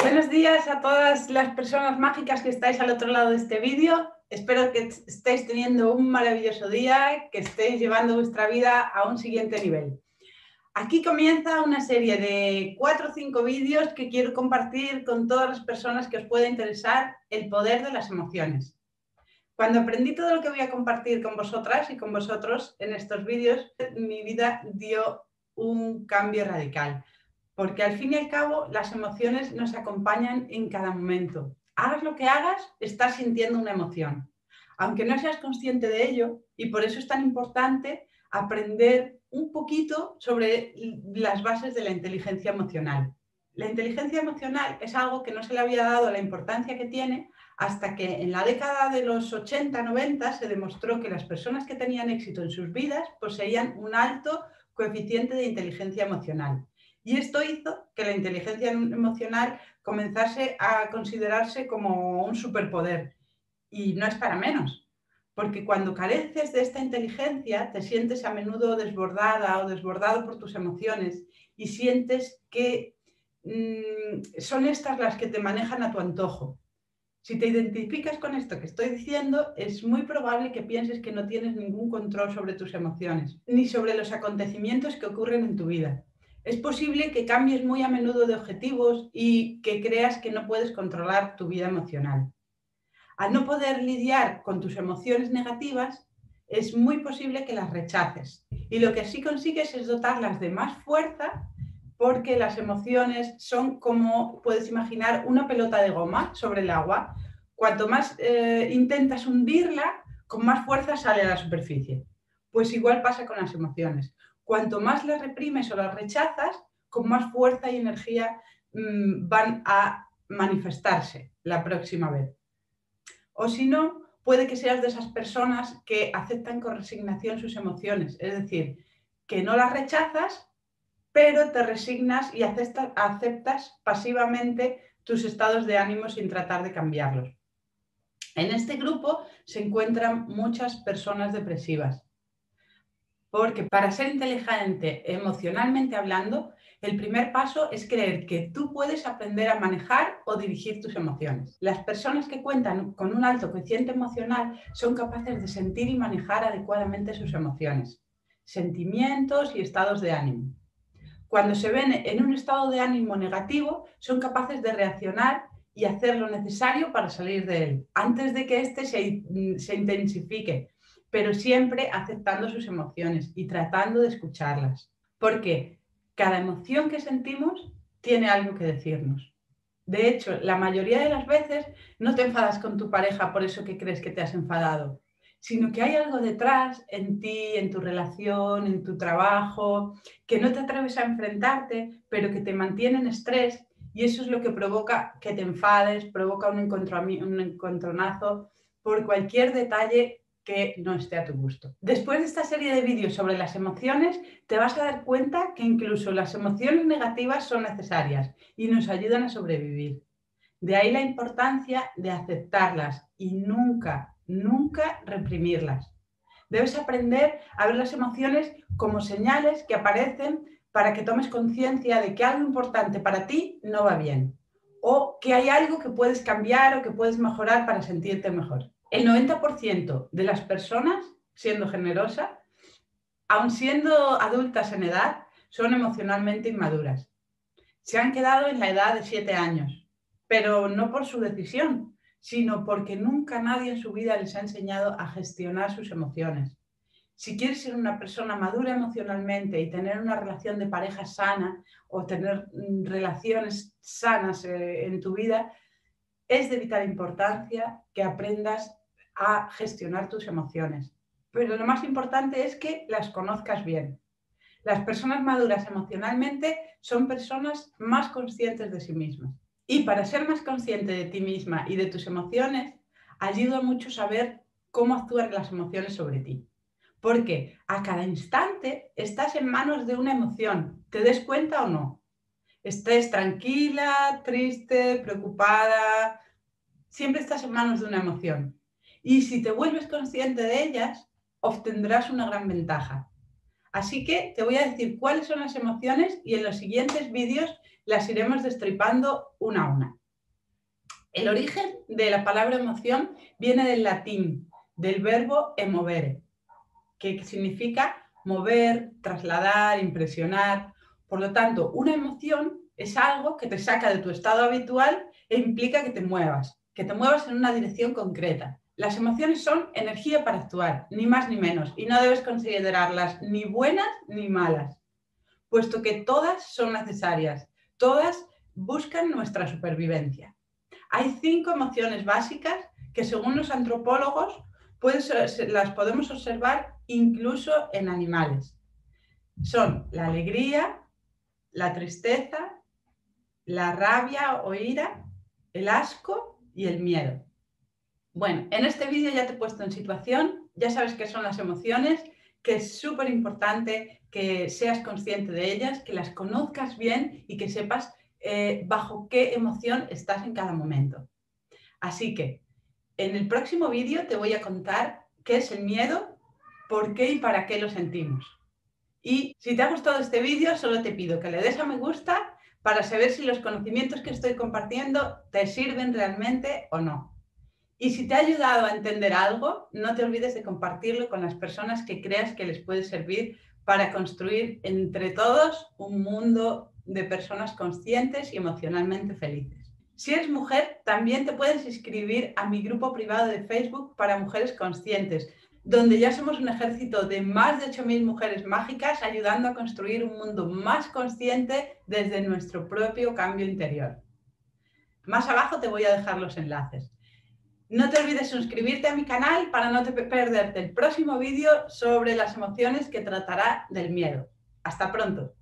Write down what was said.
Buenos días a todas las personas mágicas que estáis al otro lado de este vídeo. Espero que estéis teniendo un maravilloso día, que estéis llevando vuestra vida a un siguiente nivel. Aquí comienza una serie de cuatro o cinco vídeos que quiero compartir con todas las personas que os pueda interesar el poder de las emociones. Cuando aprendí todo lo que voy a compartir con vosotras y con vosotros en estos vídeos, mi vida dio un cambio radical porque al fin y al cabo las emociones nos acompañan en cada momento. Hagas lo que hagas, estás sintiendo una emoción, aunque no seas consciente de ello, y por eso es tan importante aprender un poquito sobre las bases de la inteligencia emocional. La inteligencia emocional es algo que no se le había dado la importancia que tiene hasta que en la década de los 80-90 se demostró que las personas que tenían éxito en sus vidas poseían un alto coeficiente de inteligencia emocional. Y esto hizo que la inteligencia emocional comenzase a considerarse como un superpoder. Y no es para menos, porque cuando careces de esta inteligencia te sientes a menudo desbordada o desbordado por tus emociones y sientes que mm, son estas las que te manejan a tu antojo. Si te identificas con esto que estoy diciendo, es muy probable que pienses que no tienes ningún control sobre tus emociones, ni sobre los acontecimientos que ocurren en tu vida es posible que cambies muy a menudo de objetivos y que creas que no puedes controlar tu vida emocional. Al no poder lidiar con tus emociones negativas, es muy posible que las rechaces. Y lo que así consigues es dotarlas de más fuerza porque las emociones son como, puedes imaginar, una pelota de goma sobre el agua. Cuanto más eh, intentas hundirla, con más fuerza sale a la superficie. Pues igual pasa con las emociones cuanto más las reprimes o las rechazas, con más fuerza y energía mm, van a manifestarse la próxima vez. O si no, puede que seas de esas personas que aceptan con resignación sus emociones, es decir, que no las rechazas, pero te resignas y aceptas, aceptas pasivamente tus estados de ánimo sin tratar de cambiarlos. En este grupo se encuentran muchas personas depresivas porque para ser inteligente emocionalmente hablando, el primer paso es creer que tú puedes aprender a manejar o dirigir tus emociones. Las personas que cuentan con un alto coeficiente emocional son capaces de sentir y manejar adecuadamente sus emociones, sentimientos y estados de ánimo. Cuando se ven en un estado de ánimo negativo, son capaces de reaccionar y hacer lo necesario para salir de él, antes de que éste se, se intensifique pero siempre aceptando sus emociones y tratando de escucharlas. Porque cada emoción que sentimos tiene algo que decirnos. De hecho, la mayoría de las veces no te enfadas con tu pareja por eso que crees que te has enfadado, sino que hay algo detrás en ti, en tu relación, en tu trabajo, que no te atreves a enfrentarte, pero que te mantiene en estrés y eso es lo que provoca que te enfades, provoca un, un encontronazo por cualquier detalle que no esté a tu gusto. Después de esta serie de vídeos sobre las emociones, te vas a dar cuenta que incluso las emociones negativas son necesarias y nos ayudan a sobrevivir. De ahí la importancia de aceptarlas y nunca, nunca reprimirlas. Debes aprender a ver las emociones como señales que aparecen para que tomes conciencia de que algo importante para ti no va bien o que hay algo que puedes cambiar o que puedes mejorar para sentirte mejor el 90% de las personas, siendo generosa, aun siendo adultas en edad, son emocionalmente inmaduras. Se han quedado en la edad de 7 años, pero no por su decisión, sino porque nunca nadie en su vida les ha enseñado a gestionar sus emociones. Si quieres ser una persona madura emocionalmente y tener una relación de pareja sana o tener mm, relaciones sanas eh, en tu vida, es de vital importancia que aprendas a gestionar tus emociones. Pero lo más importante es que las conozcas bien. Las personas maduras emocionalmente son personas más conscientes de sí mismas. Y para ser más consciente de ti misma y de tus emociones, ayuda mucho saber cómo actúan las emociones sobre ti. Porque a cada instante estás en manos de una emoción, te des cuenta o no. Estés tranquila, triste, preocupada, siempre estás en manos de una emoción. Y si te vuelves consciente de ellas, obtendrás una gran ventaja. Así que te voy a decir cuáles son las emociones y en los siguientes vídeos las iremos destripando una a una. El origen de la palabra emoción viene del latín, del verbo emovere, que significa mover, trasladar, impresionar. Por lo tanto, una emoción es algo que te saca de tu estado habitual e implica que te muevas, que te muevas en una dirección concreta. Las emociones son energía para actuar, ni más ni menos, y no debes considerarlas ni buenas ni malas, puesto que todas son necesarias, todas buscan nuestra supervivencia. Hay cinco emociones básicas que según los antropólogos las podemos observar incluso en animales. Son la alegría, la tristeza, la rabia o ira, el asco y el miedo. Bueno, en este vídeo ya te he puesto en situación, ya sabes qué son las emociones, que es súper importante que seas consciente de ellas, que las conozcas bien y que sepas eh, bajo qué emoción estás en cada momento. Así que en el próximo vídeo te voy a contar qué es el miedo, por qué y para qué lo sentimos. Y si te ha gustado este vídeo, solo te pido que le des a me gusta para saber si los conocimientos que estoy compartiendo te sirven realmente o no. Y si te ha ayudado a entender algo, no te olvides de compartirlo con las personas que creas que les puede servir para construir entre todos un mundo de personas conscientes y emocionalmente felices. Si eres mujer, también te puedes inscribir a mi grupo privado de Facebook para mujeres conscientes, donde ya somos un ejército de más de 8.000 mujeres mágicas ayudando a construir un mundo más consciente desde nuestro propio cambio interior. Más abajo te voy a dejar los enlaces. No te olvides suscribirte a mi canal para no te perderte el próximo vídeo sobre las emociones que tratará del miedo. Hasta pronto.